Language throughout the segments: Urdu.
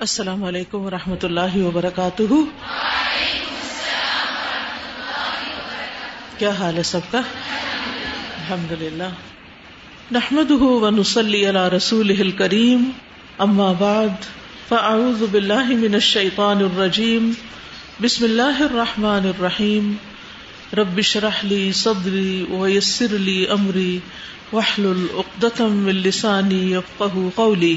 السلام علیکم و رحمۃ اللہ وبرکاتہ۔ کیا حال ہے سب کا؟ الحمد للہ نحمد ونسلی علی رسول کریم اما بعد، فاعوذ باللہ من الشیطان الرجیم۔ بسم اللہ الرحمن الرحیم۔ رب شرح لی صدری ویسر لی امری۔ وحلل اقدتم من لسانی یفقہ قولی۔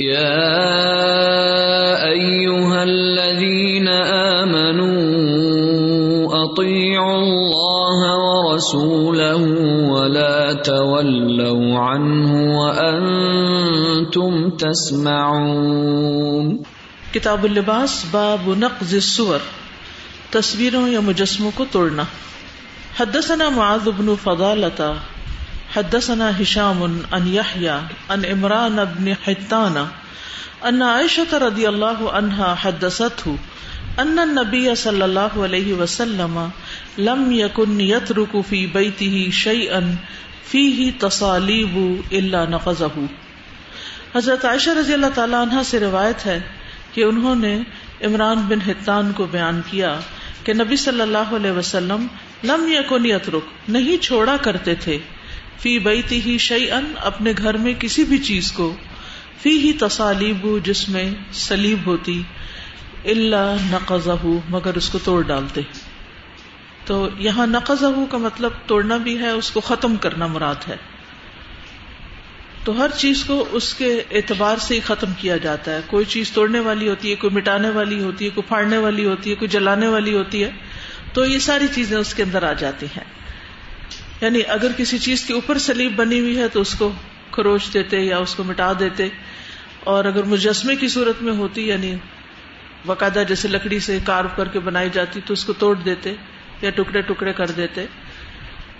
يا أيها الذين آمنوا أطيعوا الله ورسوله ولا تولوا عنه وأنتم تسمعون کتاب اللباس، باب نقض الصور، تصویروں یا مجسموں کو توڑنا۔ حدثنا معاذ بن فضالة حدثنا هشام عن يحيى عن عمران بن حتان ان عائشة رضي الله عنها حدثته ان النبي صلى الله عليه وسلم لم يكن يترك في بيته شيئا فيه تصاليب الا نقضه. حضرت عائشہ رضی اللہ تعالی عنہ سے روایت ہے کہ انہوں نے عمران بن حتان کو بیان کیا کہ نبی صلی اللہ علیہ وسلم لم یکن یترک، نہیں چھوڑا کرتے تھے۔ فی بیتی ہی شعی ان اپنے گھر میں کسی بھی چیز کو فی ہی تصالیب، جس میں سلیب ہوتی اللہ نقضہ مگر اس کو توڑ ڈالتے۔ تو یہاں نقضہ کا مطلب توڑنا بھی ہے، اس کو ختم کرنا مراد ہے۔ تو ہر چیز کو اس کے اعتبار سے ہی ختم کیا جاتا ہے۔ کوئی چیز توڑنے والی ہوتی ہے، کوئی مٹانے والی ہوتی ہے، کوئی پھاڑنے والی ہوتی ہے، کوئی جلانے والی ہوتی ہے، تو یہ ساری چیزیں اس کے اندر آ جاتی ہیں۔ یعنی اگر کسی چیز کے اوپر سلیب بنی ہوئی ہے تو اس کو خروچ دیتے یا اس کو مٹا دیتے اور اگر مجسمے کی صورت میں ہوتی یعنی باقاعدہ جیسے لکڑی سے کارو کر کے بنائی جاتی تو اس کو توڑ دیتے یا ٹکڑے ٹکڑے کر دیتے۔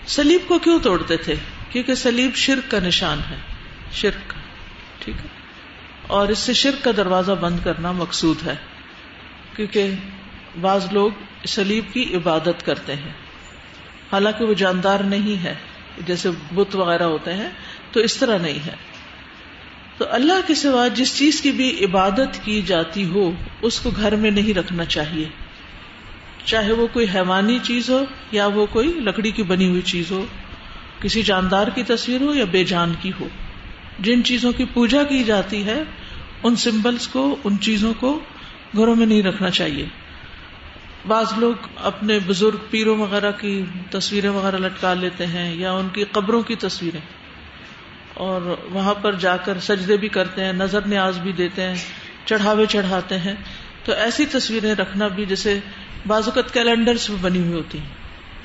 سلیب کو کیوں توڑتے تھے؟ کیونکہ سلیب شرک کا نشان ہے، شرک ٹھیک ہے؟ اور اس سے شرک کا دروازہ بند کرنا مقصود ہے، کیونکہ بعض لوگ سلیب کی عبادت کرتے ہیں۔ حالانکہ وہ جاندار نہیں ہے، جیسے بت وغیرہ ہوتے ہیں، تو اس طرح نہیں ہے۔ تو اللہ کے سوا جس چیز کی بھی عبادت کی جاتی ہو، اس کو گھر میں نہیں رکھنا چاہیے۔ چاہے وہ کوئی حیوانی چیز ہو، یا وہ کوئی لکڑی کی بنی ہوئی چیز ہو، کسی جاندار کی تصویر ہو یا بے جان کی ہو۔ جن چیزوں کی پوجا کی جاتی ہے، ان سمبلس کو، ان چیزوں کو گھروں میں نہیں رکھنا چاہیے۔ بعض لوگ اپنے بزرگ پیروں وغیرہ کی تصویریں وغیرہ لٹکا لیتے ہیں یا ان کی قبروں کی تصویریں۔ اور وہاں پر جا کر سجدے بھی کرتے ہیں، نظر نیاز بھی دیتے ہیں، چڑھاوے چڑھاتے ہیں۔ تو ایسی تصویریں رکھنا بھی جیسے بازوقت کیلنڈرس میں بنی ہوئی ہوتی ہیں۔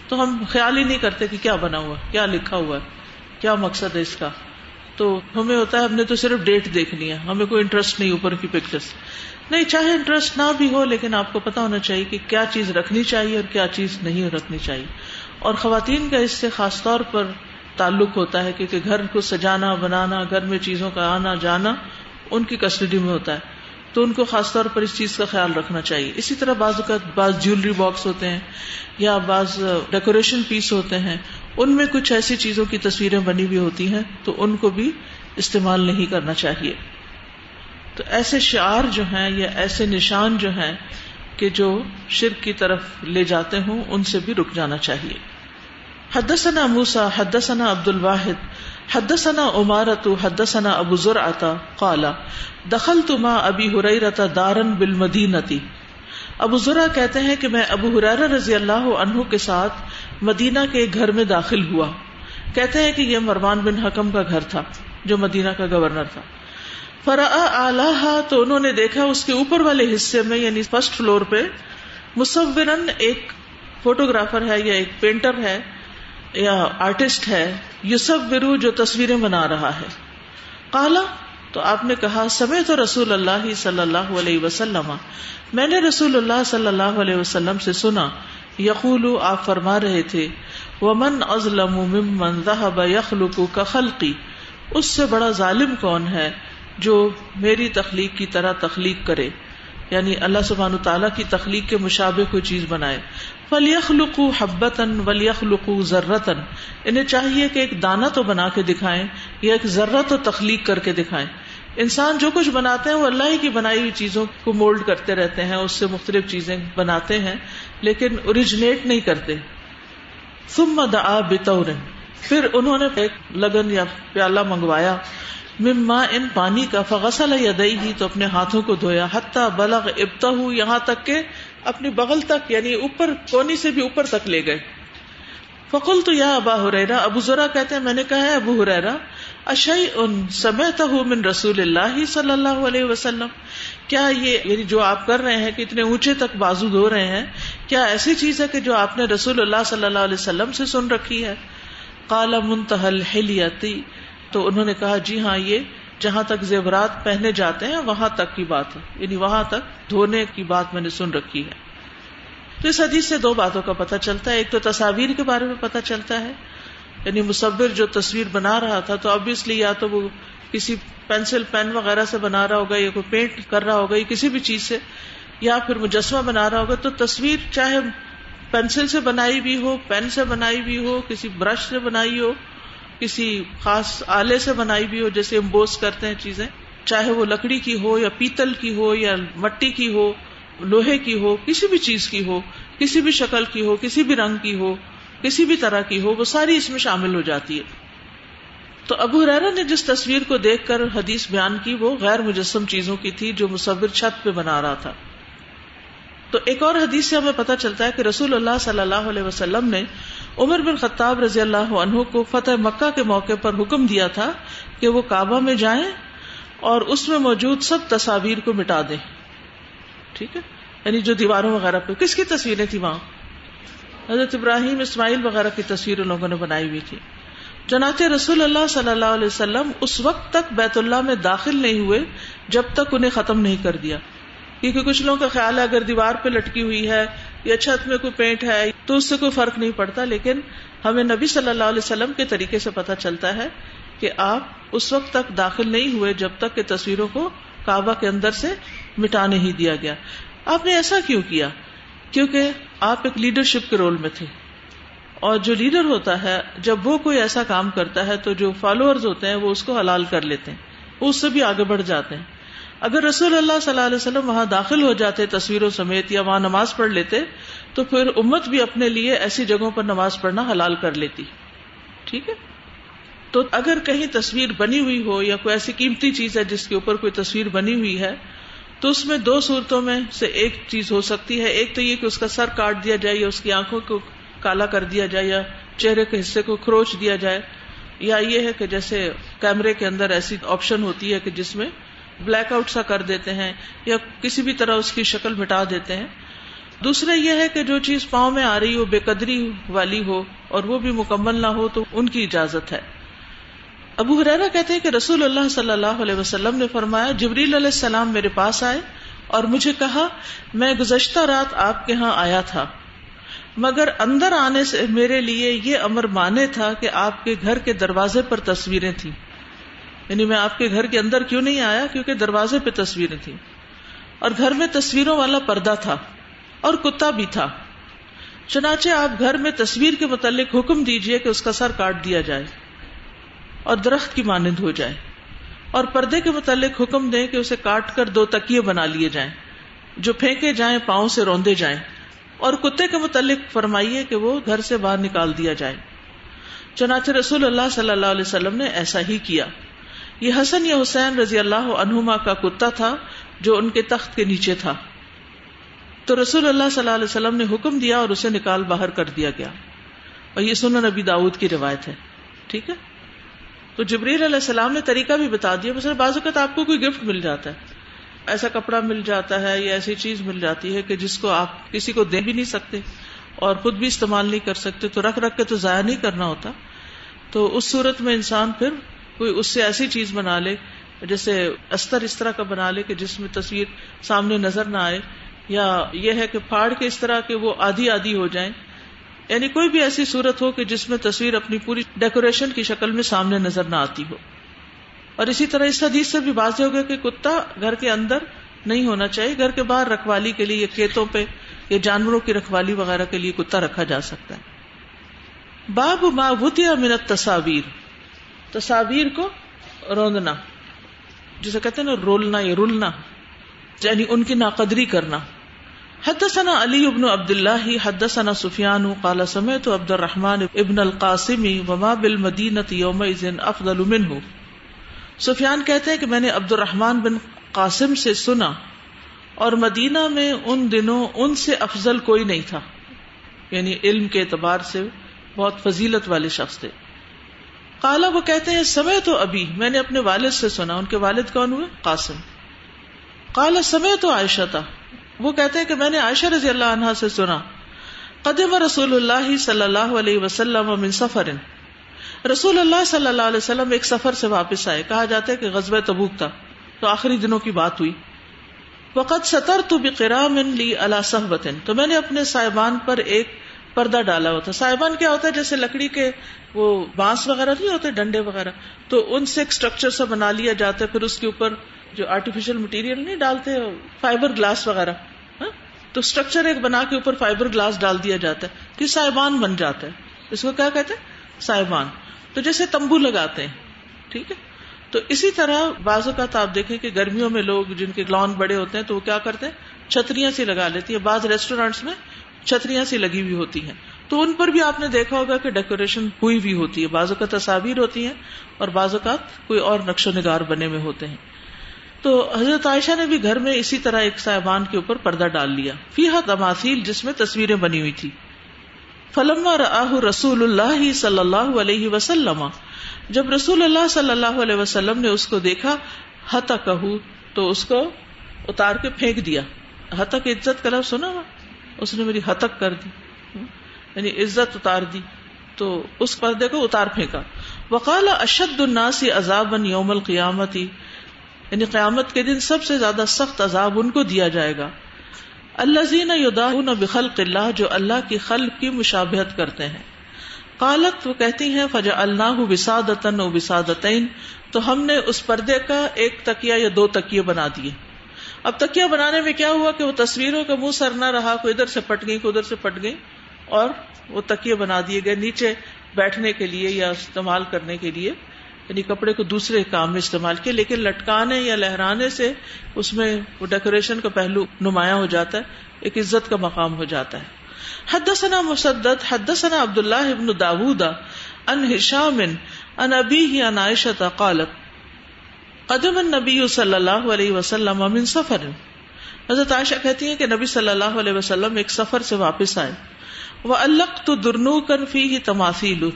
تو ہم خیال ہی نہیں کرتے کہ کیا بنا ہوا کیا لکھا ہوا ہے، کیا مقصد ہے اس کا۔ تو ہمیں ہوتا ہے، ہم نے تو صرف ڈیٹ دیکھنی ہے، ہمیں کوئی انٹرسٹ نہیں اوپر کی پکچرس نہیں، چاہے انٹرسٹ نہ بھی ہو، لیکن آپ کو پتا ہونا چاہیے کہ کیا چیز رکھنی چاہیے اور کیا چیز نہیں رکھنی چاہیے۔ اور خواتین کا اس سے خاص طور پر تعلق ہوتا ہے کیونکہ گھر کو سجانا، بنانا، گھر میں چیزوں کا آنا، جانا ان کی کسٹڈی میں ہوتا ہے۔ تو ان کو خاص طور پر اس چیز کا خیال رکھنا چاہیے۔ اسی طرح بعض اوقات بعض جیولری باکس ہوتے ہیں یا بعض ڈیکوریشن پیس ہوتے ہیں۔ ان میں کچھ ایسی چیزوں کی تصویریں بنی ہوئی ہوتی ہیں تو ان کو بھی استعمال نہیں کرنا چاہیے۔ تو ایسے شعار جو ہیں یا ایسے نشان جو ہیں کہ جو شرک کی طرف لے جاتے ہوں، ان سے بھی رک جانا چاہیے۔ حدثنا موسا حدثنا عبد الواحد حدثنا عمارت حدثنا ابو زرعتا قال دخلت ما ابی ہریرہ دارن بالمدینتی ابو ذرا کہتے ہیں کہ میں ابو حرار رضی اللہ عنہ کے ساتھ مدینہ کے گھر میں داخل ہوا۔ کہتے ہیں کہ یہ مروان بن حکم کا گھر تھا، جو مدینہ کا گورنر تھا۔ فرا آلہ تو انہوں نے دیکھا اس کے اوپر والے حصے میں یعنی فرسٹ فلور پہ، مصورن ایک فوٹوگرافر ہے یا ایک پینٹر ہے یا آرٹسٹ ہے یوسف ورو جو تصویریں بنا رہا ہے۔ کالا تو آپ نے کہا سمے تو رسول اللہ صلی اللہ علیہ وسلم۔ میں نے رسول اللہ صلی اللہ علیہ وسلم سے سنا یقول آپ فرما رہے تھے، ومن ازلم ممن ذهب يخلق كخلقي اس سے بڑا ظالم کون ہے؟ جو میری تخلیق کی طرح تخلیق کرے یعنی اللہ سبحان تعالیٰ کی تخلیق کے مشابے کوئی چیز بنائے۔ فلیخلق حبتن ولیخلق ذرتن انہیں چاہیے کہ ایک دانا تو بنا کے دکھائیں یا ایک ذرت تو تخلیق کر کے دکھائیں۔ انسان جو کچھ بناتے ہیں وہ اللہ ہی کی بنائی ہوئی چیزوں کو مولڈ کرتے رہتے ہیں، اس سے مختلف چیزیں بناتے ہیں، لیکن اوریجنیٹ نہیں کرتے۔ ثم دعا بطور پھر انہوں نے ایک لگن یا پیالہ منگوایا۔ مما ان پانی کا، فغسل یدئی ہی تو اپنے ہاتھوں کو دھویا۔ حتیٰ بلغ ابتا ہوں یہاں تک کہ اپنی بغل تک یعنی اوپر کونی سے بھی اوپر تک لے گئے۔ فقل تو یا ابا ہریرا ابو ذرا کہتے ہیں، میں نے کہا ہے، ابو ہریرا اشئی ان سمیت من رسول اللہ صلی اللہ علیہ وسلم۔ کیا یہ یعنی جو آپ کر رہے ہیں کہ اتنے اونچے تک بازو دھو رہے ہیں، کیا ایسی چیز ہے کہ جو آپ نے رسول اللہ صلی اللہ علیہ وسلم سے سن رکھی ہے؟ کالا منتحل ہلیتی تو انہوں نے کہا جی ہاں یہ جہاں تک زیورات پہنے جاتے ہیں، وہاں تک کی بات ہے۔ یعنی وہاں تک دھونے کی بات میں نے سن رکھی ہے۔ تو اس حدیث سے دو باتوں کا پتہ چلتا ہے۔ ایک تو تصاویر کے بارے میں پتہ چلتا ہے۔ یعنی مصور جو تصویر بنا رہا تھا، تو ابویسلی یا تو وہ کسی پینسل پین وغیرہ سے بنا رہا ہوگا یا کوئی پینٹ کر رہا ہوگا، یا کسی بھی چیز سے، یا پھر مجسمہ بنا رہا ہوگا، تو تصویر چاہے پینسل سے بنائی بھی ہو پین سے بنائی بھی ہو، کسی برش سے بنائی ہو کسی خاص آلے سے بنائی بھی ہو، جیسے امبوس کرتے ہیں چیزیں، چاہے وہ لکڑی کی ہو یا پیتل کی ہو یا مٹی کی ہو، لوہے کی ہو، کسی بھی چیز کی ہو، کسی بھی شکل کی ہو، کسی بھی رنگ کی ہو، کسی بھی طرح کی ہو، وہ ساری اس میں شامل ہو جاتی ہے۔ تو ابو ریرا نے جس تصویر کو دیکھ کر حدیث بیان کی، وہ غیر مجسم چیزوں کی تھی جو مصور چھت پہ بنا رہا تھا۔ تو ایک اور حدیث سے ہمیں پتا چلتا ہے کہ رسول اللہ صلی اللہ علیہ وسلم نے عمر بن خطاب رضی اللہ عنہ کو فتح مکہ کے موقع پر حکم دیا تھا کہ وہ کعبہ میں جائیں اور اس میں موجود سب تصاویر کو مٹا دیں۔ ٹھیک ہے؟ یعنی جو دیواروں وغیرہ پہ۔ کس کی تصویریں تھی وہاں؟ حضرت ابراہیم، اسماعیل وغیرہ کی تصویر لوگوں نے بنائی ہوئی تھی۔ چنانچہ رسول اللہ صلی اللہ علیہ وسلم اس وقت تک بیت اللہ میں داخل نہیں ہوئے جب تک انہیں ختم نہیں کر دیا۔ کیونکہ کچھ لوگوں کا خیال ہے اگر دیوار پہ لٹکی ہوئی ہے یا اچھا چھت میں کوئی پینٹ ہے، تو اس سے کوئی فرق نہیں پڑتا، لیکن ہمیں نبی صلی اللہ علیہ وسلم کے طریقے سے پتا چلتا ہے کہ آپ اس وقت تک داخل نہیں ہوئے جب تک کہ تصویروں کو کعبہ کے اندر سے مٹا نہیں دیا گیا۔ آپ نے ایسا کیوں کیا؟ کیونکہ آپ ایک لیڈرشپ کے رول میں تھے۔ اور جو لیڈر ہوتا ہے، جب وہ کوئی ایسا کام کرتا ہے تو جو فالوئر ہوتے ہیں، وہ اس کو حلال کر لیتے ہیں، وہ اس سے بھی آگے بڑھ جاتے ہیں۔ اگر رسول اللہ صلی اللہ علیہ وسلم وہاں داخل ہو جاتے تصویروں سمیت یا وہاں نماز پڑھ لیتے، تو پھر امت بھی اپنے لیے ایسی جگہوں پر نماز پڑھنا حلال کر لیتی۔ ٹھیک ہے؟ تو اگر کہیں تصویر بنی ہوئی ہو یا کوئی ایسی قیمتی چیز ہے جس کے اوپر کوئی تصویر بنی ہوئی ہے، تو اس میں دو صورتوں میں سے ایک چیز ہو سکتی ہے۔ ایک تو یہ کہ اس کا سر کاٹ دیا جائے یا اس کی آنکھوں کو کالا کر دیا جائے یا چہرے کے حصے کو کھروچ دیا جائے۔ یا یہ ہے کہ جیسے کیمرے کے اندر ایسی آپشن ہوتی ہے کہ جس میں بلیک آؤٹ سا کر دیتے ہیں یا کسی بھی طرح اس کی شکل مٹا دیتے ہیں۔ دوسرا یہ ہے کہ جو چیز پاؤں میں آ رہی ہو، بے قدری والی ہو اور وہ بھی مکمل نہ ہو تو ان کی اجازت ہے۔ ابو حرا کہتے ہیں کہ رسول اللہ صلی اللہ علیہ وسلم نے فرمایا، جبریل علیہ السلام میرے پاس آئے اور مجھے کہا، میں گزشتہ رات آپ کے ہاں آیا تھا، مگر اندر آنے سے میرے لیے یہ امر مانے تھا کہ آپ کے گھر کے دروازے پر تصویریں تھیں۔ یعنی میں آپ کے گھر کے اندر کیوں نہیں آیا؟ کیونکہ دروازے پہ تصویریں تھیں۔ اور گھر میں تصویروں والا پردہ تھا اور کتا بھی تھا۔ چنانچہ آپ گھر میں تصویر کے متعلق حکم دیجیے کہ اس کا سر کاٹ دیا جائے اور درخت کی مانند ہو جائے اور پردے کے متعلق حکم دیں کہ اسے کاٹ کر دو تکیے بنا لیے جائیں، جو پھینکے جائیں، پاؤں سے روندے جائیں۔ اور کتے کے متعلق فرمائیے کہ وہ گھر سے باہر نکال دیا جائے۔ چنانچہ رسول اللہ صلی اللہ علیہ وسلم نے ایسا ہی کیا۔ یہ حسن یا حسین رضی اللہ عنہما کا کتا تھا جو ان کے تخت کے نیچے تھا۔ تو رسول اللہ صلی اللہ علیہ وسلم نے حکم دیا اور اسے نکال باہر کر دیا گیا۔ اور یہ سنن نبی داود کی روایت ہے۔ ٹھیک ہے؟ تو جبریل علیہ السلام نے طریقہ بھی بتا دیا۔ مثلا بعض اوقات آپ کو کوئی گفٹ مل جاتا ہے۔ ایسا کپڑا مل جاتا ہے یا ایسی چیز مل جاتی ہے کہ جس کو آپ کسی کو دے بھی نہیں سکتے اور خود بھی استعمال نہیں کر سکتے، تو رکھ رکھ کے تو ضائع نہیں کرنا ہوتا۔ تو اس صورت میں انسان پھر کوئی اس سے ایسی چیز بنا لے، جیسے استر اس طرح کا بنا لے کہ جس میں تصویر سامنے نظر نہ آئے، یا یہ ہے کہ پھاڑ کے اس طرح کہ وہ آدھی آدھی ہو جائیں۔ یعنی کوئی بھی ایسی صورت ہو کہ جس میں تصویر اپنی پوری ڈیکوریشن کی شکل میں سامنے نظر نہ آتی ہو۔ اور اسی طرح اس حدیث سے بھی واضح ہو گیا کہ کتا گھر کے اندر نہیں ہونا چاہیے، گھر کے باہر رکھوالی کے لیے یا کھیتوں پہ یا جانوروں کی رکھوالی وغیرہ کے لیے کتا رکھا جا سکتا ہے۔ باب ما وتیا منت تصاویر تصاویر کو روندنا، جسے کہتے ہیں نا رولنا یا رولنا یعنی ان کی ناقدری کرنا۔ حدثنا علی ابن عبد اللہ حدثنا سفیان، قال سمعت عبد الرحمن ابن القاسم وما بالمدینہ یومئذ افضل منه سفیان کہتے ہیں کہ میں نے عبد الرحمن بن قاسم سے سنا اور مدینہ میں ان دنوں ان سے افضل کوئی نہیں تھا۔ یعنی علم کے اعتبار سے بہت فضیلت والے شخص تھے۔ کالا وہ کہتے ہیں سمے تو ابھی میں نے اپنے والد سے سنا، ان کے والد کون ہوئے؟ قاسم۔ کالا سمے تو عائشہ تھا وہ کہتے ہیں کہ میں نے عائشہ رضی اللہ عنہ سے سنا۔ قدم رسول اللہ صلی اللہ علیہ وسلم من سفر رسول اللہ صلی اللہ علیہ وسلم ایک سفر سے واپس آئے۔ کہا جاتا ہے کہ غزب تبوک تھا۔ تو آخری دنوں کی بات ہوئی۔ وقت سطر تو بکرام لی اللہ صحبتن۔ تو میں نے اپنے صاحبان پر ایک پردہ ڈالا ہوتا صاحبان کیا ہوتا ہے؟ جیسے لکڑی کے وہ بانس وغیرہ نہیں ہوتے؟ ڈنڈے وغیرہ۔ تو ان سے ایک اسٹرکچر سا بنا لیا جاتا ہے، پھر اس کے اوپر جو آرٹیفیشل مٹیریل نہیں ڈالتے فائبر گلاس وغیرہ۔ ہاں؟ تو اسٹرکچر ایک بنا کے اوپر فائبر گلاس ڈال دیا جاتا ہے کہ صاحبان بن جاتا ہے۔ اس کو کیا کہتے ہیں؟ صاحبان۔ تو جیسے تمبو لگاتے ہیں، ٹھیک ہے؟ تو اسی طرح بعض اوقات آپ دیکھیں کہ گرمیوں میں لوگ جن کے لان بڑے ہوتے ہیں تو وہ کیا کرتے ہیں؟ چھتریاں سی لگا لیتی ہیں۔ بعض ریسٹورینٹس میں چھتریاں سی لگی ہوئی ہوتی ہیں۔ تو ان پر بھی آپ نے دیکھا ہوگا کہ ڈیکوریشن ہوئی ہوئی ہوتی ہے۔ بعض اوقات تصاویر ہوتی ہیں اور بعض اوقات کوئی اور نقش و نگار بنے ہوئے ہوتے ہیں۔ تو حضرت عائشہ نے بھی گھر میں اسی طرح ایک صاحبان کے اوپر پردہ ڈال لیا۔ فی حد اماثیل جس میں تصویریں بنی ہوئی تھی فلما راہ رسول اللہ صلی اللہ علیہ وسلم۔ جب رسول اللہ صلی اللہ علیہ وسلم نے اس کو دیکھا ہتا کہ تو اس کو اتار کے پھینک دیا۔ ہتک عزت کا لفظ سنا اس نے میری ہتک کر دی یعنی عزت اتار دی، تو اس پردے کو اتار پھینکا۔ وقال اشد الناس عذاب یوم القیامت یعنی قیامت کے دن سب سے زیادہ سخت عذاب ان کو دیا جائے گا۔ اللہ زین یداہون بخلق اللہ، جو اللہ کی خلق کی مشابہت کرتے ہیں۔ قالت، وہ کہتی ہیں فجا اللہ وسادتن و وسادتین تو ہم نے اس پردے کا ایک تکیا یا دو تکیے بنا دیے۔ اب تکیا بنانے میں کیا ہوا کہ وہ تصویروں کا منہ سر نہ رہا، کوئی ادھر سے پٹ گئی، کوئی ادھر سے پٹ گئی، اور وہ تکیے بنا دیے گئے نیچے بیٹھنے کے لیے یا استعمال کرنے کے لیے یعنی کپڑے کو دوسرے کام میں استعمال کیا، لیکن لٹکانے یا لہرانے سے اس میں وہ ڈیکوریشن کا پہلو نمایاں ہو جاتا ہے، ایک عزت کا مقام ہو جاتا ہے۔ حدثنا مسدد، حدثنا عبد الله ابن داود ان هشام ان ابيه عن عائشة قالت قدم النبي صلی اللہ علیہ وسلم من سفر۔ حضرت عائشہ کہتی ہیں کہ نبی صلی اللہ علیہ وسلم ایک سفر سے واپس آئے۔ وہ الق تو درنو کن فی ہی تماثیل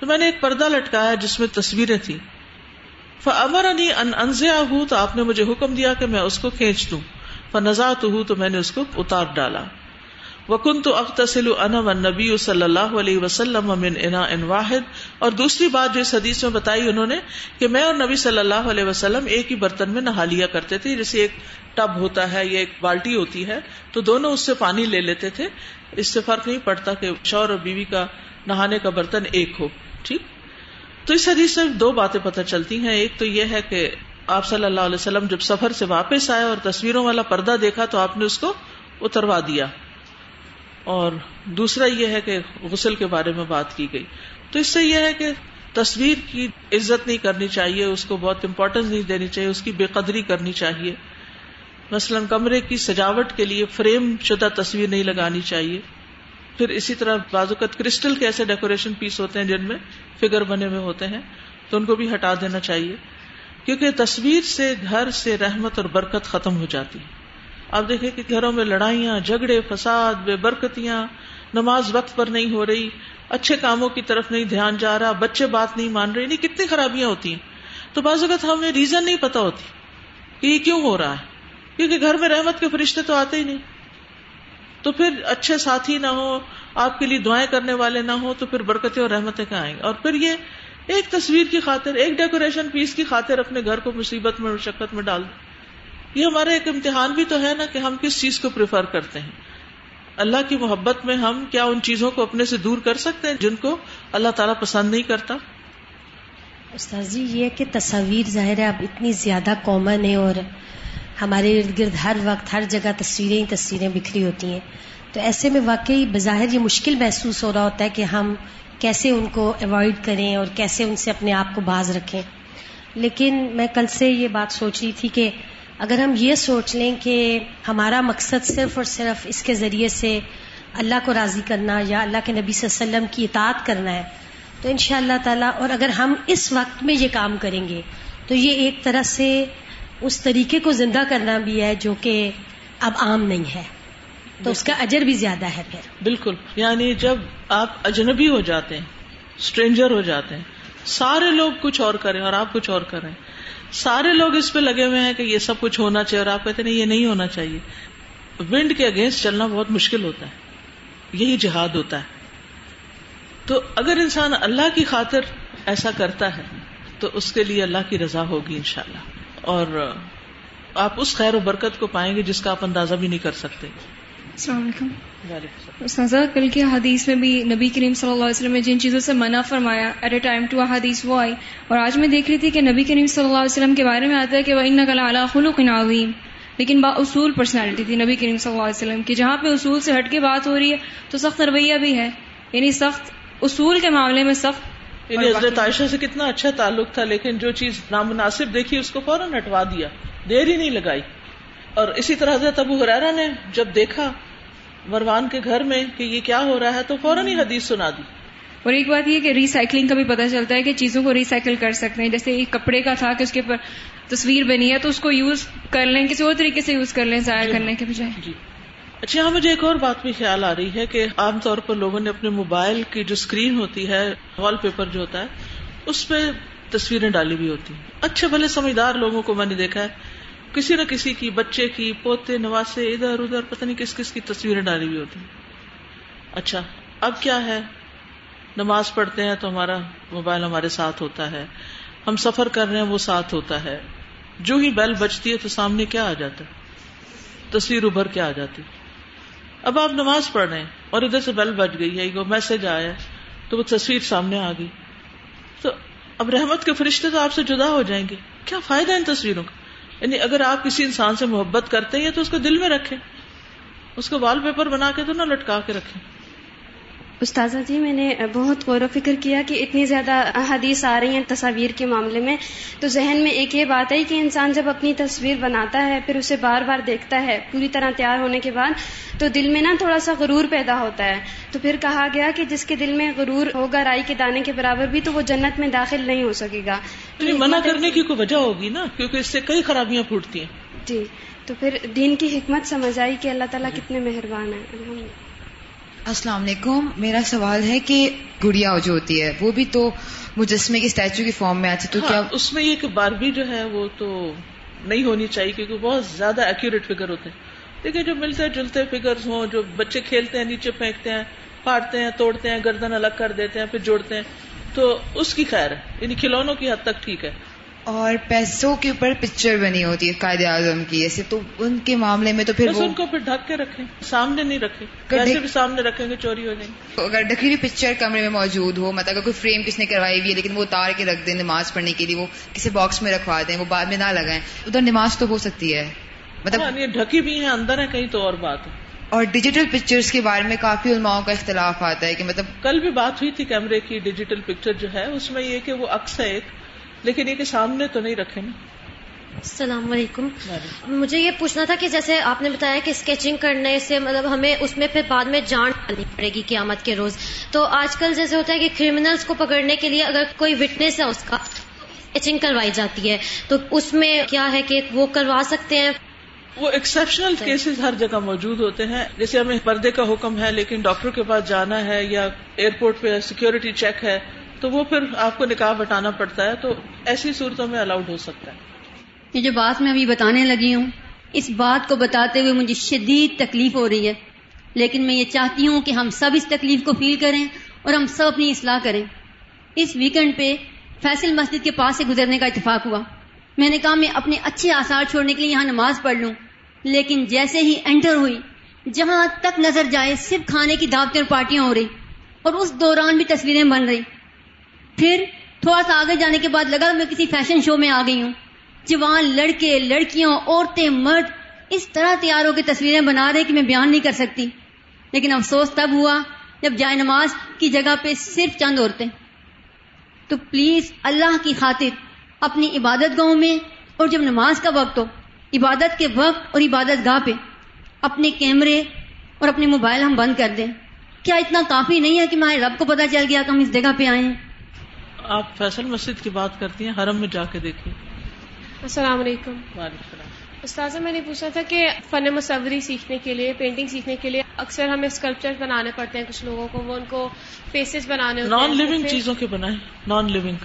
تو میں نے ایک پردہ لٹکایا جس میں تصویریں تھیں۔ فمر انی ان انزیا ہوں تو آپ نے مجھے حکم دیا کہ میں اس کو کھینچ دوں۔ فنزات ہوں تو میں نے اس کو اتار ڈالا۔ وکن تو اختصل انم نبی صلی اللہ علیہ وسلم من انا ان واحد۔ اور دوسری بات جو اس حدیث میں بتائی انہوں نے کہ میں اور نبی صلی اللہ علیہ وسلم ایک ہی برتن میں نہا لیا کرتے تھے، جیسے ایک ٹب ہوتا ہے یا ایک بالٹی ہوتی ہے، تو دونوں اس سے پانی لے لیتے تھے۔ اس سے فرق نہیں پڑتا کہ شور اور بیوی کا نہانے کا برتن ایک ہو، ٹھیک؟ تو اس حدیث سے دو باتیں پتہ چلتی ہیں۔ ایک تو یہ ہے کہ آپ صلی اللہ علیہ وسلم جب سفر سے واپس آئے اور تصویروں والا پردہ دیکھا تو آپ نے اس کو اتروا دیا۔ اور دوسرا یہ ہے کہ غسل کے بارے میں بات کی گئی۔ تو اس سے یہ ہے کہ تصویر کی عزت نہیں کرنی چاہیے، اس کو بہت امپورٹینس نہیں دینی چاہیے، اس کی بے قدری کرنی چاہیے۔ مثلاً کمرے کی سجاوٹ کے لیے فریم شدہ تصویر نہیں لگانی چاہیے۔ پھر اسی طرح بازوقت کرسٹل کے ایسے ڈیکوریشن پیس ہوتے ہیں جن میں فگر بنے ہوئے ہوتے ہیں، تو ان کو بھی ہٹا دینا چاہیے۔ کیونکہ تصویر سے، گھر سے رحمت اور برکت ختم ہو جاتی ہے۔ آپ دیکھیں کہ گھروں میں لڑائیاں، جھگڑے، فساد، بے برکتیاں، نماز وقت پر نہیں ہو رہی، اچھے کاموں کی طرف نہیں دھیان جا رہا، بچے بات نہیں مان رہے، نہیں، کتنی خرابیاں ہوتی ہیں۔ تو بعض اوقات ہمیں ریزن نہیں پتا ہوتی کہ یہ کیوں ہو رہا ہے۔ کیونکہ گھر میں رحمت کے فرشتے تو آتے ہی نہیں۔ تو پھر اچھے ساتھی نہ ہو آپ کے لیے دعائیں کرنے والے نہ ہو تو پھر برکتیں اور رحمتیں کہاں آئیں؟ گے اور پھر یہ ایک تصویر کی خاطر، ایک ڈیکوریشن پیس کی خاطر اپنے گھر کو مصیبت میں، مشقت میں ڈال دیں۔ یہ ہمارا ایک امتحان بھی تو ہے نا کہ ہم کس چیز کو پریفر کرتے ہیں۔ اللہ کی محبت میں ہم کیا ان چیزوں کو اپنے سے دور کر سکتے ہیں جن کو اللہ تعالیٰ پسند نہیں کرتا؟ استاد جی یہ کہ تصاویر ظاہر ہے اب اتنی زیادہ کامن ہے اور ہمارے ارد گرد ہر وقت ہر جگہ تصویریں ہی تصویریں بکھری ہوتی ہیں۔ تو ایسے میں واقعی بظاہر یہ مشکل محسوس ہو رہا ہوتا ہے کہ ہم کیسے ان کو اوائڈ کریں اور کیسے ان سے اپنے آپ کو باز رکھیں۔ لیکن میں کل سے یہ بات سوچ رہی تھی کہ اگر ہم یہ سوچ لیں کہ ہمارا مقصد صرف اور صرف اس کے ذریعے سے اللہ کو راضی کرنا یا اللہ کے نبی صلی اللہ علیہ وسلم کی اطاعت کرنا ہے، تو ان شاء اللہ تعالیٰ، اور اگر ہم اس وقت میں یہ کام کریں گے، تو یہ ایک طرح سے اس طریقے کو زندہ کرنا بھی ہے جو کہ اب عام نہیں ہے۔ تو اس کا اجر بھی زیادہ ہے پھر۔ بالکل۔ یعنی جب آپ اجنبی ہو جاتے ہیں اسٹرینجر ہو جاتے ہیں، سارے لوگ کچھ اور کریں اور آپ کچھ اور کریں۔ سارے لوگ اس پہ لگے ہوئے ہیں کہ یہ سب کچھ ہونا چاہیے اور آپ کہتے ہیں یہ نہیں ہونا چاہیے۔ ونڈ کے اگینسٹ چلنا بہت مشکل ہوتا ہے۔ یہی جہاد ہوتا ہے۔ تو اگر انسان اللہ کی خاطر ایسا کرتا ہے تو اس کے لیے اللہ کی رضا ہوگی انشاءاللہ۔ اور آپ اس خیر و برکت کو پائیں گے جس کا آپ اندازہ بھی نہیں کر سکتے۔ السلام علیکم۔ استاذہ کل کی حدیث میں بھی نبی کریم صلی اللہ علیہ وسلم نے جن چیزوں سے منع فرمایا ایٹ اے ٹائم ٹو حدیث وہ آئی۔ اور آج میں دیکھ رہی تھی کہ نبی کریم صلی اللہ علیہ وسلم کے بارے میں آتا ہے کہ وہ ان نقل اعلیٰ خلوق عظیم لیکن با اصول پرسنالٹی تھی نبی کریم صلی اللہ علیہ وسلم کی۔ جہاں پہ اصول سے ہٹ کے بات ہو رہی ہے تو سخت رویہ بھی ہے۔ یعنی سخت اصول کے معاملے میں سخت یعنی حضرت عائشہ سے کتنا اچھا تعلق تھا لیکن جو چیز نامناسب دیکھی اس کو فوراً ہٹوا دیا۔ دیر ہی نہیں لگائی۔ اور اسی طرح حضرت ابو حرارا نے جب دیکھا مروان کے گھر میں کہ یہ کیا ہو رہا ہے تو فوراً ہی حدیث سنا دی۔ اور ایک بات یہ کہ ریسائکلنگ کا بھی پتہ چلتا ہے کہ چیزوں کو ریسائکل کر سکتے ہیں۔ جیسے ایک کپڑے کا تھا کہ اس کے اوپر تصویر بنی ہے تو اس کو یوز کر لیں کسی اور طریقے سے یوز کر لیں ضائع جی۔ کرنے کے بجائے۔ جی۔ اچھا یہاں مجھے ایک اور بات بھی خیال آ رہی ہے کہ عام طور پر لوگوں نے اپنے موبائل کی جو اسکرین ہوتی ہے وال پیپر جو ہوتا ہے اس پہ تصویریں ڈالی ہوئی ہوتی ہیں۔ اچھے بھلے سمجھدار لوگوں کو میں نے دیکھا ہے کسی نہ کسی کی، بچے کی، پوتے، نواسے، ادھر ادھر، پتہ نہیں کس کس کی تصویریں ڈالی ہوئی ہوتی ہیں۔ اچھا اب کیا ہے؟ نماز پڑھتے ہیں تو ہمارا موبائل ہمارے ساتھ ہوتا ہے۔ ہم سفر کر رہے ہیں، وہ ساتھ ہوتا ہے۔ جو ہی بیل بجتی ہے تو سامنے کیا آ جاتا ہے؟ تصویر ابھر کے آ جاتی۔ اب آپ نماز پڑھ رہے ہیں اور ادھر سے بیل بج گئی ہے میسج آیا تو وہ تصویر سامنے آ گئی۔ تو اب رحمت کے فرشتے تو آپ سے جدا ہو جائیں گے۔ کیا فائدہ ان تصویروں کا؟ یعنی اگر آپ کسی انسان سے محبت کرتے ہیں تو اس کو دل میں رکھیں، اس کو وال پیپر بنا کے تو نہ لٹکا کے رکھیں۔ استاذہ جی میں نے بہت غور و فکر کیا کہ اتنی زیادہ احادیث آ رہی ہیں تصاویر کے معاملے میں۔ تو ذہن میں ایک یہ بات ہے کہ انسان جب اپنی تصویر بناتا ہے پھر اسے بار بار دیکھتا ہے پوری طرح تیار ہونے کے بعد تو دل میں نا تھوڑا سا غرور پیدا ہوتا ہے۔ تو پھر کہا گیا کہ جس کے دل میں غرور ہوگا رائی کے دانے کے برابر بھی تو وہ جنت میں داخل نہیں ہو سکے گا۔ منع کرنے کی کوئی وجہ ہوگی نا؟ کیونکہ اس سے کئی خرابیاں پھوٹتی ہیں۔ جی۔ تو پھر دین کی حکمت سمجھ آئی کہ اللہ تعالیٰ کتنے مہربان ہیں۔ الحمد السلام علیکم۔ میرا سوال ہے کہ گڑیا جو ہوتی ہے وہ بھی تو مجسمے کی اسٹیچو کی فارم میں آتی تو ہاں، کیا اس میں یہ کہ باربی جو ہے وہ تو نہیں ہونی چاہیے کیونکہ بہت زیادہ ایکوریٹ فگر ہوتے ہیں۔ دیکھیں جو ملتے جلتے فگر ہوں جو بچے کھیلتے ہیں نیچے پھینکتے ہیں پھاڑتے ہیں توڑتے ہیں گردن الگ کر دیتے ہیں پھر جوڑتے ہیں۔ تو اس کی خیر ہے یعنی کھلونوں کی حد تک ٹھیک ہے۔ اور پیسوں کے اوپر پکچر بنی ہوتی ہے قائد اعظم کی ایسے تو ان کے معاملے میں تو پھر وہ ان کو پھر ڈھک کے رکھیں سامنے نہیں رکھیں۔ دیکھ- بھی سامنے رکھیں گے چوری ہو جائیں گی اگر ڈکی ہوئی پکچر کمرے میں موجود ہو مطلب اگر کوئی فریم کس نے کروائی ہوئی ہے لیکن وہ اتار کے رکھ دیں نماز پڑھنے کے لیے وہ کسی باکس میں رکھوا دیں وہ بعد میں نہ لگائیں۔ ادھر نماز تو ہو سکتی ہے۔ مطلب ہاں، یہ ڈھکی بھی ہیں اندر ہے کہیں تو اور بات ہے۔ اور ڈیجیٹل پکچرز کے بارے میں کافی علماؤں کا اختلاف آتا ہے کہ مطلب کل بھی بات ہوئی تھی کیمرے کی ڈیجیٹل پکچر جو ہے اس میں یہ کہ وہ ہے ایک۔ لیکن یہ کہ سامنے تو نہیں رکھے نا۔ السلام علیکم۔ مجھے یہ پوچھنا تھا کہ جیسے آپ نے بتایا کہ اسکیچنگ کرنے سے مطلب ہمیں اس میں پھر بعد میں جان ڈالنی پڑے گی قیامت کے روز۔ تو آج کل جیسے ہوتا ہے کہ کریمنلز کو پکڑنے کے لیے اگر کوئی وٹنس ہے اس کا اسکیچنگ کروائی جاتی ہے۔ تو اس میں کیا ہے کہ وہ کروا سکتے ہیں؟ وہ ایکسپشنل کیسز ہر جگہ موجود ہوتے ہیں۔ جیسے ہمیں پردے کا حکم ہے لیکن ڈاکٹر کے پاس جانا ہے یا ایئرپورٹ پہ سیکورٹی چیک ہے۔ تو وہ پھر آپ کو نکاح ہٹانا پڑتا ہے تو ایسی صورتوں میں الاؤڈ ہو سکتا ہے۔ یہ جو بات میں ابھی بتانے لگی ہوں، اس بات کو بتاتے ہوئے مجھے شدید تکلیف ہو رہی ہے۔ لیکن میں یہ چاہتی ہوں کہ ہم سب اس تکلیف کو فیل کریں اور ہم سب اپنی اصلاح کریں۔ اس ویکینڈ پہ فیصل مسجد کے پاس سے گزرنے کا اتفاق ہوا۔ میں نے کہا، میں اپنے اچھے آثار چھوڑنے کے لیے یہاں نماز پڑھ لوں۔ لیکن جیسے ہی انٹر ہوئی، جہاں تک نظر جائے، صرف کھانے کی دعوتیں اور پارٹیاں ہو رہی اور اس دوران بھی تصویریں بن رہی۔ پھر تھوڑا سا آگے جانے کے بعد لگا میں کسی فیشن شو میں آ گئی ہوں۔ جوان لڑکے، لڑکیاں، عورتیں، مرد اس طرح تیار ہو کے تصویریں بنا رہے کہ میں بیان نہیں کر سکتی۔ لیکن افسوس تب ہوا جب جائے نماز کی جگہ پہ صرف چند عورتیں۔ تو پلیز اللہ کی خاطر اپنی عبادت گاہوں میں اور جب نماز کا وقت ہو، عبادت کے وقت اور عبادت گاہ پہ اپنے کیمرے اور اپنے موبائل ہم بند کر دیں۔ کیا اتنا کافی نہیں ہے کہ ہمارے رب کو پتا چل گیا کہ ہم اس جگہ پہ آئے ہیں؟ آپ فیصل مسجد کی بات کرتی ہیں حرم میں جا کے دیکھیے۔ السلام علیکم۔ وعلیکم السلام۔ استاذہ میں نے پوچھا تھا کہ فن مصوری سیکھنے کے لیے پینٹنگ سیکھنے کے لیے اکثر ہمیں اسکلپچر بنانے پڑتے ہیں کچھ لوگوں کو وہ ان کو فیسز بنانے نان لیونگ پھر- چیزوں کے بنائے نان لیونگ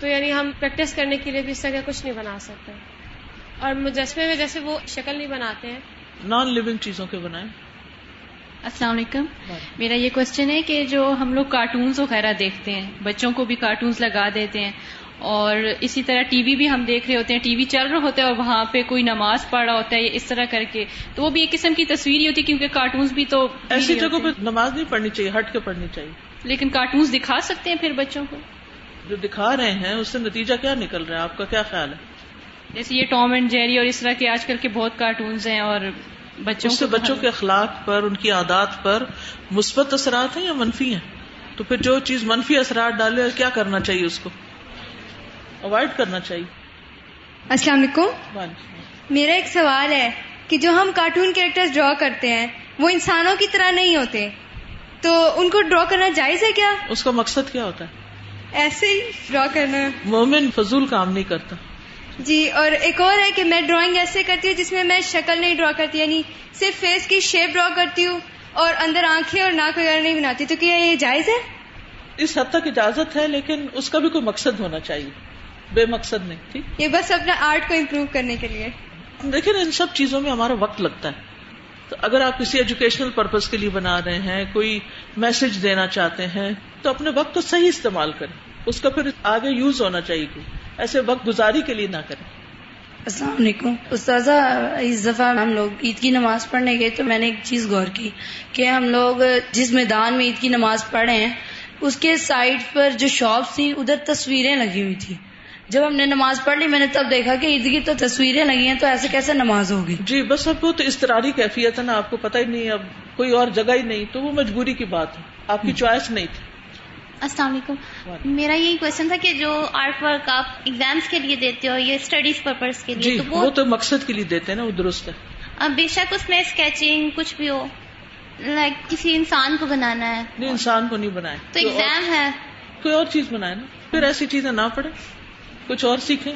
تو یعنی ہم پریکٹس کرنے کے لیے بھی اس طرح کچھ نہیں بنا سکتے۔ اور مجسمے میں جیسے وہ شکل نہیں بناتے ہیں۔ نان لیونگ چیزوں کے بنائے السلام علیکم۔ میرا یہ کوشچن ہے کہ جو ہم لوگ کارٹونز وغیرہ دیکھتے ہیں بچوں کو بھی کارٹونز لگا دیتے ہیں اور اسی طرح ٹی وی بھی ہم دیکھ رہے ہوتے ہیں۔ ٹی وی چل رہا ہوتا ہے اور وہاں پہ کوئی نماز پڑھ رہا ہوتا ہے اس طرح کر کے۔ تو وہ بھی ایک قسم کی تصویر ہی ہوتی ہے کیونکہ کارٹونز بھی تو ایسی جگہوں پہ نماز نہیں پڑھنی چاہیے ہٹ کے پڑھنی چاہیے۔ لیکن کارٹونز دکھا سکتے ہیں پھر بچوں کو؟ جو دکھا رہے ہیں اس سے نتیجہ کیا نکل رہا ہے؟ آپ کا کیا خیال ہے؟ جیسے یہ ٹام اینڈ جیری اور اس طرح کے آج کل کے بہت کارٹونز ہیں اور بچوں اس سے بچوں کے اخلاق پر ان کی عادات پر مثبت اثرات ہیں یا منفی ہیں؟ تو پھر جو چیز منفی اثرات ڈالے کیا کرنا چاہیے اس کو؟ اوائڈ کرنا چاہیے۔ السلام علیکم۔ میرا ایک سوال ہے کہ جو ہم کارٹون کیریکٹر ڈرا کرتے ہیں وہ انسانوں کی طرح نہیں ہوتے۔ تو ان کو ڈرا کرنا جائز ہے کیا؟ اس کا مقصد کیا ہوتا ہے؟ ایسے ہی ڈرا کرنا۔ مومن فضول کام نہیں کرتا۔ جی اور ایک اور ہے کہ میں ڈرائنگ ایسے کرتی ہوں جس میں میں شکل نہیں ڈرا کرتی یعنی صرف فیس کی شیپ ڈرا کرتی ہوں اور اندر آنکھیں اور ناک وغیرہ نہیں بناتی۔ تو کیا یہ جائز ہے؟ اس حد تک اجازت ہے لیکن اس کا بھی کوئی مقصد ہونا چاہیے۔ بے مقصد نہیں ٹھیک؟ یہ بس اپنا آرٹ کو امپروو کرنے کے لیے۔ دیکھیں نا ان سب چیزوں میں ہمارا وقت لگتا ہے۔ تو اگر آپ کسی ایجوکیشنل پرپز کے لیے بنا رہے ہیں کوئی میسج دینا چاہتے ہیں تو اپنے وقت کو صحیح استعمال کریں۔ اس کا پھر آگے یوز ہونا چاہیے۔ کوئی ایسے وقت گزاری کے لیے نہ کریں۔ السلام علیکم۔ استاذہ اس دفعہ ہم لوگ عید کی نماز پڑھنے گئے تو میں نے ایک چیز غور کی کہ ہم لوگ جس میدان میں عید کی نماز پڑھے ہیں اس کے سائڈ پر جو شاپس تھی ادھر تصویریں لگی ہوئی تھی جب ہم نے نماز پڑھ لی میں نے تب دیکھا کہ عید کی تو تصویریں لگی ہیں تو ایسے کیسے نماز ہوگی؟ جی بس اب وہ تو استراری کیفیت ہے نا آپ کو پتہ ہی نہیں اب کوئی اور جگہ ہی نہیں تو وہ مجبوری کی بات ہے۔ آپ کی چوائس نہیں تھی۔ السلام علیکم۔ میرا یہی کوشچن تھا کہ جو آرٹ ورک آپ ایگزامس کے لیے دیتے ہو یا اسٹڈیز پرپز کے لیے جی تو وہ تو مقصد کے لیے دیتے ہیں نا وہ درست ہے۔ بے شک اس میں اسکیچنگ کچھ بھی ہو لائک کسی انسان کو بنانا ہے۔ نہیں انسان کو نہیں بنائے تو ایگزام ہے۔ کوئی اور چیز بنائے نا۔ پھر ایسی چیزیں نہ پڑے کچھ اور سیکھیں۔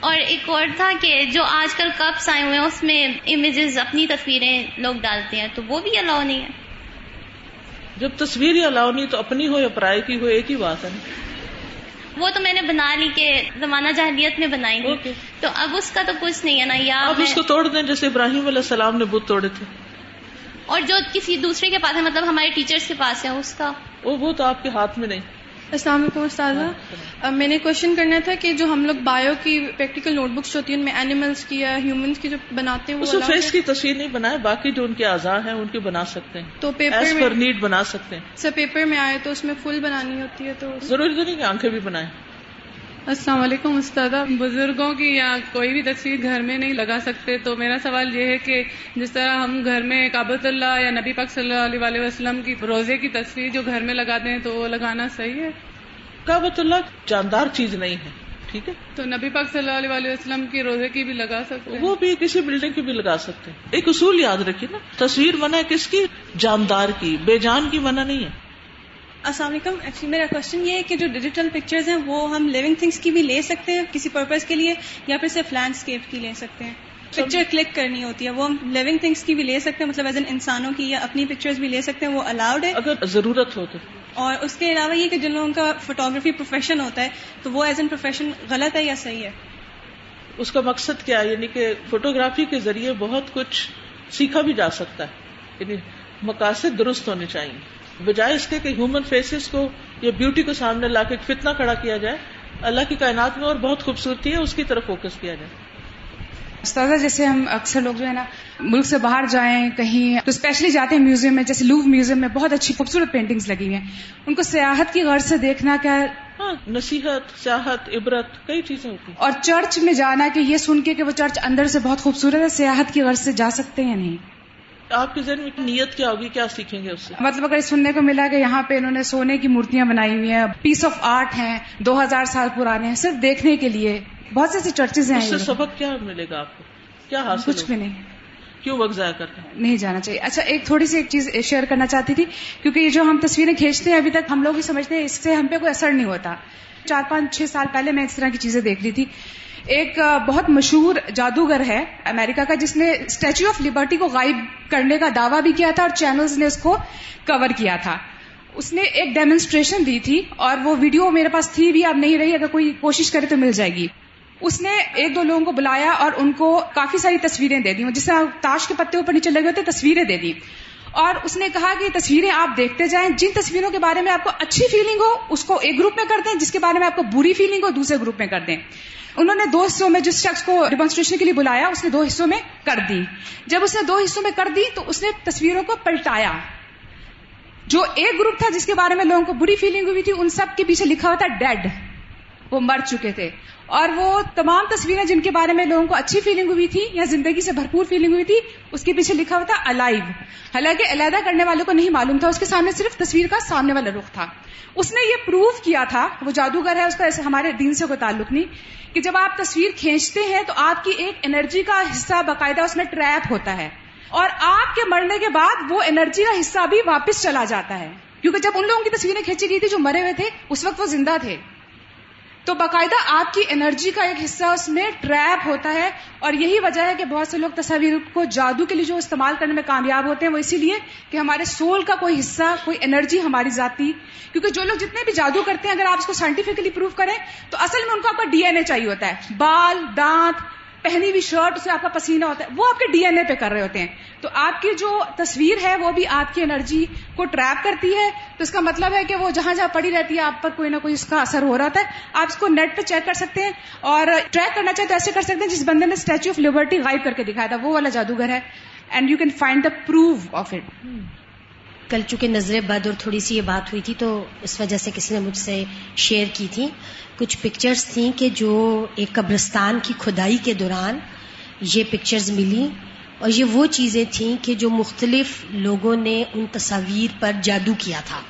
اور ایک اور تھا کہ جو آج کل کپس آئے ہوئے ہیں اس میں امیجز اپنی تصویریں لوگ ڈالتے ہیں تو وہ بھی الاؤ نہیں ہے۔ جب تصویر ہی الاؤ نہیں تو اپنی ہو یا پرائے کی ہو ایک ہی بات ہے۔ وہ تو میں نے بنا لی کہ زمانہ جاہلیت میں بنائی تھی تو اب اس کا تو کچھ نہیں ہے نا یا میں اس کو توڑ دیں جیسے ابراہیم علیہ السلام نے بت توڑے تھے۔ اور جو کسی دوسرے کے پاس ہے مطلب ہمارے ٹیچرز کے پاس ہے اس کا وہ وہ تو آپ کے ہاتھ میں نہیں۔ السلام علیکم استاذہ۔ میں نے کوشچن کرنا تھا کہ جو ہم لوگ بایو کی پریکٹیکل نوٹ بکس ہوتی ہیں ان میں اینیملس کی یا ہیومنس کی جو بناتے ہیں اس وہ فیس؟ کی تصویر نہیں بنائے باقی جو ان کے اعضاء ہیں ان کے بنا سکتے ہیں۔ تو پیپر میں نیڈ بنا سکتے ہیں۔ سر پیپر میں آئے تو اس میں فل بنانی ہوتی ہے تو ضروری تو نہیں کہ آنکھیں بھی بنائیں۔ السلام علیکم استاد بزرگوں کی یا کوئی بھی تصویر گھر میں نہیں لگا سکتے تو میرا سوال یہ ہے کہ جس طرح ہم گھر میں کابت اللہ یا نبی پاک صلی اللہ علیہ وسلم کی روزے کی تصویر جو گھر میں لگاتے ہیں تو وہ لگانا صحیح ہے؟ کابت اللہ جاندار چیز نہیں ہے ٹھیک ہے؟ تو نبی پاک صلی اللہ علیہ وسلم کی روزے کی بھی لگا سکتے ہیں؟ وہ بھی کسی بلڈنگ کی بھی لگا سکتے ہیں۔ ایک اصول یاد رکھیے نا تصویر منع کس کی؟ جاندار کی بے جان کی منع نہیں ہے۔ السلام علیکم. ایکچولی میرا کوشچن یہ ہے کہ جو ڈیجیٹل پکچرز ہیں وہ ہم لیونگ تھنگس کی بھی لے سکتے ہیں کسی پرپز کے لیے یا پھر صرف لینڈسکیپ کی لے سکتے ہیں؟ پکچر کلک کرنی ہوتی ہے وہ ہم لیونگ تھنگس کی بھی لے سکتے ہیں مطلب ایز ان انسانوں کی یا اپنی پکچرز بھی لے سکتے ہیں وہ الاؤڈ ہے؟ اگر ضرورت ہو تو۔ اور اس کے علاوہ یہ کہ جن لوگوں کا فوٹوگرافی پروفیشن ہوتا ہے تو وہ ایز این پروفیشن غلط ہے یا صحیح ہے؟ اس کا مقصد کیا ہے؟ یعنی کہ فوٹوگرافی کے ذریعے بہت کچھ سیکھا بھی جا سکتا ہے یعنی مقاصد درست ہونے چاہیے۔ بجائے اس کے کہ ہیومن فیسز کو یا بیوٹی کو سامنے لا کے فتنا کھڑا کیا جائے اللہ کی کائنات میں اور بہت خوبصورتی ہے اس کی طرف فوکس کیا جائے۔ استاذہ جیسے ہم اکثر لوگ جو ہے نا ملک سے باہر جائیں کہیں تو اسپیشلی جاتے ہیں میوزیم میں جیسے لوو میوزیم میں بہت اچھی خوبصورت پینٹنگز لگی ہیں۔ ان کو سیاحت کی غرض سے دیکھنا کیا ہاں نصیحت سیاحت عبرت کئی چیزیں ہوتی ہیں۔ اور چرچ میں جانا کہ یہ سن کے کہ وہ چرچ اندر سے بہت خوبصورت ہے سیاحت کی غرض سے جا سکتے ہیں نہیں؟ آپ کے ذہن میں نیت کیا ہوگی؟ کیا سیکھیں گے اس سے؟ مطلب اگر سننے کو ملا کہ یہاں پہ انہوں نے سونے کی مورتیاں بنائی ہوئی ہیں پیس آف آرٹ ہیں دو ہزار سال پرانے ہیں صرف دیکھنے کے لیے بہت سے ایسی چرچز ہیں اس سے سبق کیا ملے گا آپ کو؟ کیا حاصل کچھ بھی نہیں۔ کیوں وقت ضائع ہیں؟ نہیں جانا چاہیے۔ اچھا ایک تھوڑی سی ایک چیز شیئر کرنا چاہتی تھی کیونکہ یہ جو ہم تصویریں کھینچتے ہیں ابھی تک ہم لوگ ہی سمجھتے ہیں اس سے ہم پہ کوئی اثر نہیں ہوتا۔ چار پانچ چھ سال پہلے میں اس طرح کی چیزیں دیکھ لی تھی۔ ایک بہت مشہور جادوگر ہے امریکہ کا، جس نے اسٹیچو آف لبرٹی کو غائب کرنے کا دعویٰ بھی کیا تھا اور چینلز نے اس کو کور کیا تھا۔ اس نے ایک ڈیمونسٹریشن دی تھی اور وہ ویڈیو میرے پاس تھی بھی، اب نہیں رہی، اگر کوئی کوشش کرے تو مل جائے گی۔ اس نے ایک دو لوگوں کو بلایا اور ان کو کافی ساری تصویریں دے دی جس طرح تاش کے پتے اوپر نیچے لگے ہوتے، تصویریں دے دی اور اس نے کہا کہ تصویریں آپ دیکھتے جائیں، جن تصویروں کے بارے میں آپ کو اچھی فیلنگ ہو، اس کو ایک گروپ میں کر دیں، جس کے بارے میں آپ کو بری فیلنگ ہو، دوسرے گروپ میں کر دیں۔ انہوں نے دو حصوں میں جس شخص کو ڈیمانسٹریشن کے لیے بلایا، اس نے دو حصوں میں کر دی۔ جب اس نے دو حصوں میں کر دی تو اس نے تصویروں کو پلٹایا۔ جو ایک گروپ تھا جس کے بارے میں لوگوں کو بری فیلنگ ہوئی تھی، ان سب کے پیچھے لکھا ہوا تھا ڈیڈ وہ مر چکے تھے۔ اور وہ تمام تصویریں جن کے بارے میں لوگوں کو اچھی فیلنگ ہوئی تھی یا زندگی سے بھرپور فیلنگ ہوئی تھی، اس کے پیچھے لکھا ہوا تھا الائیو حالانکہ علیحدہ کرنے والوں کو نہیں معلوم تھا، اس کے سامنے صرف تصویر کا سامنے والا رخ تھا۔ اس نے یہ پروف کیا تھا، وہ جادوگر ہے، اس کا ہمارے دین سے کوئی تعلق نہیں، کہ جب آپ تصویر کھینچتے ہیں تو آپ کی ایک انرجی کا حصہ باقاعدہ اس میں ٹریپ ہوتا ہے۔ اور آپ کے مرنے کے بعد وہ انرجی کا حصہ بھی واپس چلا جاتا ہے۔ کیونکہ جب ان لوگوں کی تصویریں کھینچی گئی تھی جو مرے ہوئے تھے، اس وقت وہ زندہ تھے۔ تو باقاعدہ آپ کی انرجی کا ایک حصہ اس میں ٹریپ ہوتا ہے اور یہی وجہ ہے کہ بہت سے لوگ تصاویر کو جادو کے لیے جو استعمال کرنے میں کامیاب ہوتے ہیں وہ اسی لیے کہ ہمارے سول کا کوئی حصہ، کوئی انرجی ہماری ذاتی، کیونکہ جو لوگ جتنے بھی جادو کرتے ہیں، اگر آپ اس کو سائنٹیفکلی پروف کریں، تو اصل میں ان کو آپ کا ڈی این اے چاہیے ہوتا ہے۔ بال، دانت پہنی ہوئی شرٹ اسے آپ کا پسینہ ہوتا ہے، وہ آپ کے ڈی این اے پہ کر رہے ہوتے ہیں۔ تو آپ کی جو تصویر ہے، وہ بھی آپ کی انرجی کو ٹریپ کرتی ہے۔ تو اس کا مطلب ہے کہ وہ جہاں جہاں پڑی رہتی ہے، آپ پر کوئی نہ کوئی اس کا اثر ہو رہا ہے۔ آپ اس کو نیٹ پہ چیک کر سکتے ہیں اور ٹریک کرنا چاہے تو ایسے کر سکتے ہیں جس بندے نے اسٹیچو آف لبرٹی غائب کر کے دکھایا تھا۔ وہ والا جادوگر ہے۔ And you can find the proof of it کل چونکہ نظر بد اور تھوڑی سی یہ بات ہوئی تھی تو اس وجہ سے کسی نے مجھ سے شیئر کی تھی۔ کچھ پکچرز تھیں کہ جو ایک قبرستان کی کھدائی کے دوران یہ پکچرز ملی اور یہ وہ چیزیں تھیں کہ جو مختلف لوگوں نے ان تصاویر پر جادو کیا تھا۔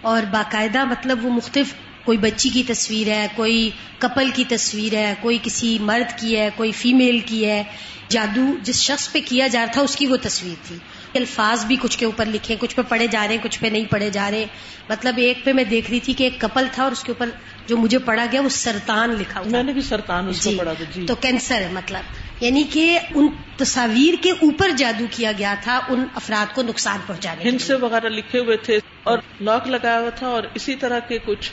اور باقاعدہ مطلب وہ مختلف کوئی بچی کی تصویر ہے، کوئی کپل کی تصویر ہے، کوئی کسی مرد کی ہے، کوئی فیمیل کی ہے۔ جادو جس شخص پہ کیا جا رہا تھا، اس کی وہ تصویر تھی۔ الفاظ بھی کچھ کے اوپر لکھے کچھ پہ پڑھے جا رہے ہیں کچھ پہ نہیں پڑھے جا رہے۔ مطلب ایک پہ میں دیکھ رہی تھی کہ ایک کپل تھا اور اس کے اوپر جو مجھے پڑھا گیا وہ سرطان لکھا ہوا میں نے بھی سرطان اس جی پڑھا تھا جی۔ تو کینسر ہے مطلب۔ یعنی کہ ان تصاویر کے اوپر جادو کیا گیا تھا ان افراد کو نقصان پہنچانے ہند سے وغیرہ لکھے ہوئے تھے اور لاک لگایا ہوا تھا اور اسی طرح کے کچھ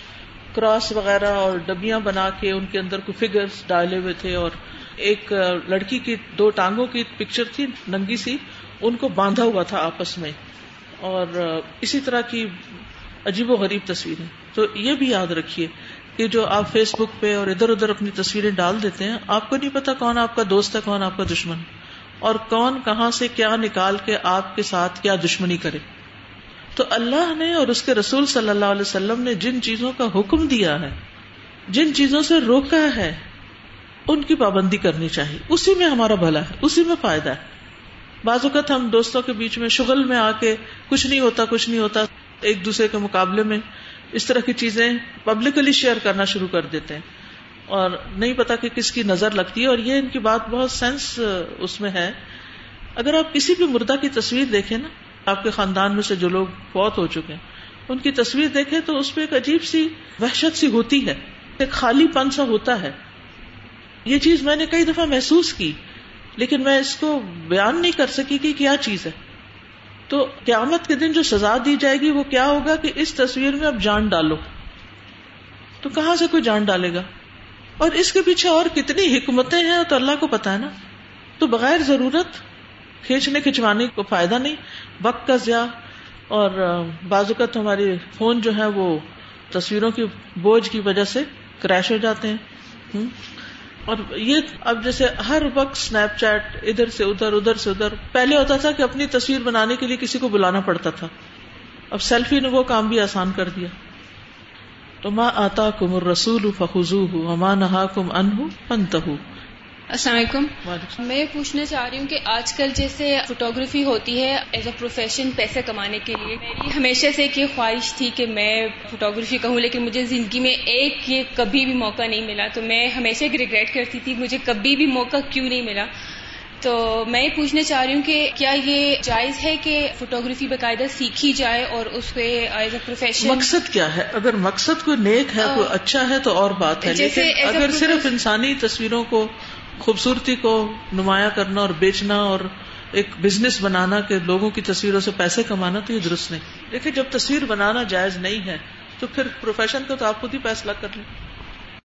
کراس وغیرہ اور ڈبیاں بنا کے ان کے اندر کوئی فگرز ڈالے ہوئے تھے اور ایک لڑکی کی دو ٹانگوں کی پکچر تھی ننگی سی۔ ان کو باندھا ہوا تھا آپس میں اور اسی طرح کی عجیب و غریب تصویریں۔ تو یہ بھی یاد رکھیے کہ جو آپ فیس بک پہ اور ادھر ادھر اپنی تصویریں ڈال دیتے ہیں، آپ کو نہیں پتا کون آپ کا دوست ہے، کون آپ کا دشمن۔ اور کون کہاں سے کیا نکال کے آپ کے ساتھ کیا دشمنی کرے۔ تو اللہ نے اور اس کے رسول صلی اللہ علیہ وسلم نے جن چیزوں کا حکم دیا ہے، جن چیزوں سے روکا ہے، ان کی پابندی کرنی چاہیے۔ اسی میں ہمارا بھلا ہے، اسی میں فائدہ ہے۔ بعض اوقات ہم دوستوں کے بیچ میں شغل میں آ کے کچھ نہیں ہوتا، کچھ نہیں ہوتا، ایک دوسرے کے مقابلے میں اس طرح کی چیزیں پبلکلی شیئر کرنا شروع کر دیتے ہیں۔ اور نہیں پتا کہ کس کی نظر لگتی ہے، اور یہ ان کی بات بہت سینس اس میں ہے۔ اگر آپ کسی بھی مردہ کی تصویر دیکھیں نا، آپ کے خاندان میں سے جو لوگ فوت ہو چکے ہیں، ان کی تصویر دیکھیں تو اس پہ ایک عجیب سی وحشت سی ہوتی ہے، ایک خالی پن سا ہوتا ہے۔ یہ چیز میں نے کئی دفعہ محسوس کی۔ لیکن میں اس کو بیان نہیں کر سکی کہ کیا چیز ہے۔ تو قیامت کے دن جو سزا دی جائے گی وہ کیا ہوگا کہ اس تصویر میں اب جان ڈالو۔ تو کہاں سے کوئی جان ڈالے گا؟ اور اس کے پیچھے اور کتنی حکمتیں ہیں تو اللہ کو پتا ہے نا۔ تو بغیر ضرورت کھینچنے کھنچوانے کو فائدہ نہیں۔ وقت کا ضیاع اور بعض اوقات ہمارے فون جو ہے وہ تصویروں کی بوجھ کی وجہ سے کریش ہو جاتے ہیں۔ اور یہ اب جیسے ہر وقت اسنیپ چیٹ ادھر سے ادھر ادھر سے ادھر۔ پہلے ہوتا تھا کہ اپنی تصویر بنانے کے لیے کسی کو بلانا پڑتا تھا۔ اب سیلفی نے وہ کام بھی آسان کر دیا۔ تو ماں آتا کم رسول فخو ہوں ماں نہا کم ان پنت السلام علیکم۔ میں پوچھنا چاہ رہی ہوں کہ آج کل جیسے فوٹوگرافی ہوتی ہے ایز اے پروفیشن پیسے کمانے کے لیے میری ہمیشہ سے ایک یہ خواہش تھی کہ میں فوٹوگرافی کہوں لیکن مجھے زندگی میں ایک یہ کبھی بھی موقع نہیں ملا۔ تو میں ہمیشہ ایک ریگریٹ کرتی تھی مجھے کبھی بھی موقع کیوں نہیں ملا۔ تو میں یہ پوچھنا چاہ رہی ہوں کہ کیا یہ جائز ہے کہ فوٹوگرافی باقاعدہ سیکھی جائے اور اس پہ ایز اے پروفیشن مقصد کیا ہے؟ اگر مقصد کوئی نیک ہے کوئی اچھا ہے تو اور بات ہے۔ جیسے اگر صرف انسانی تصویروں کو خوبصورتی کو نمایاں کرنا اور بیچنا اور ایک بزنس بنانا کہ لوگوں کی تصویروں سے پیسے کمانا تو یہ درست نہیں۔ دیکھیں، جب تصویر بنانا جائز نہیں ہے تو پھر پروفیشن کا تو آپ خود ہی فیصلہ کر لیں۔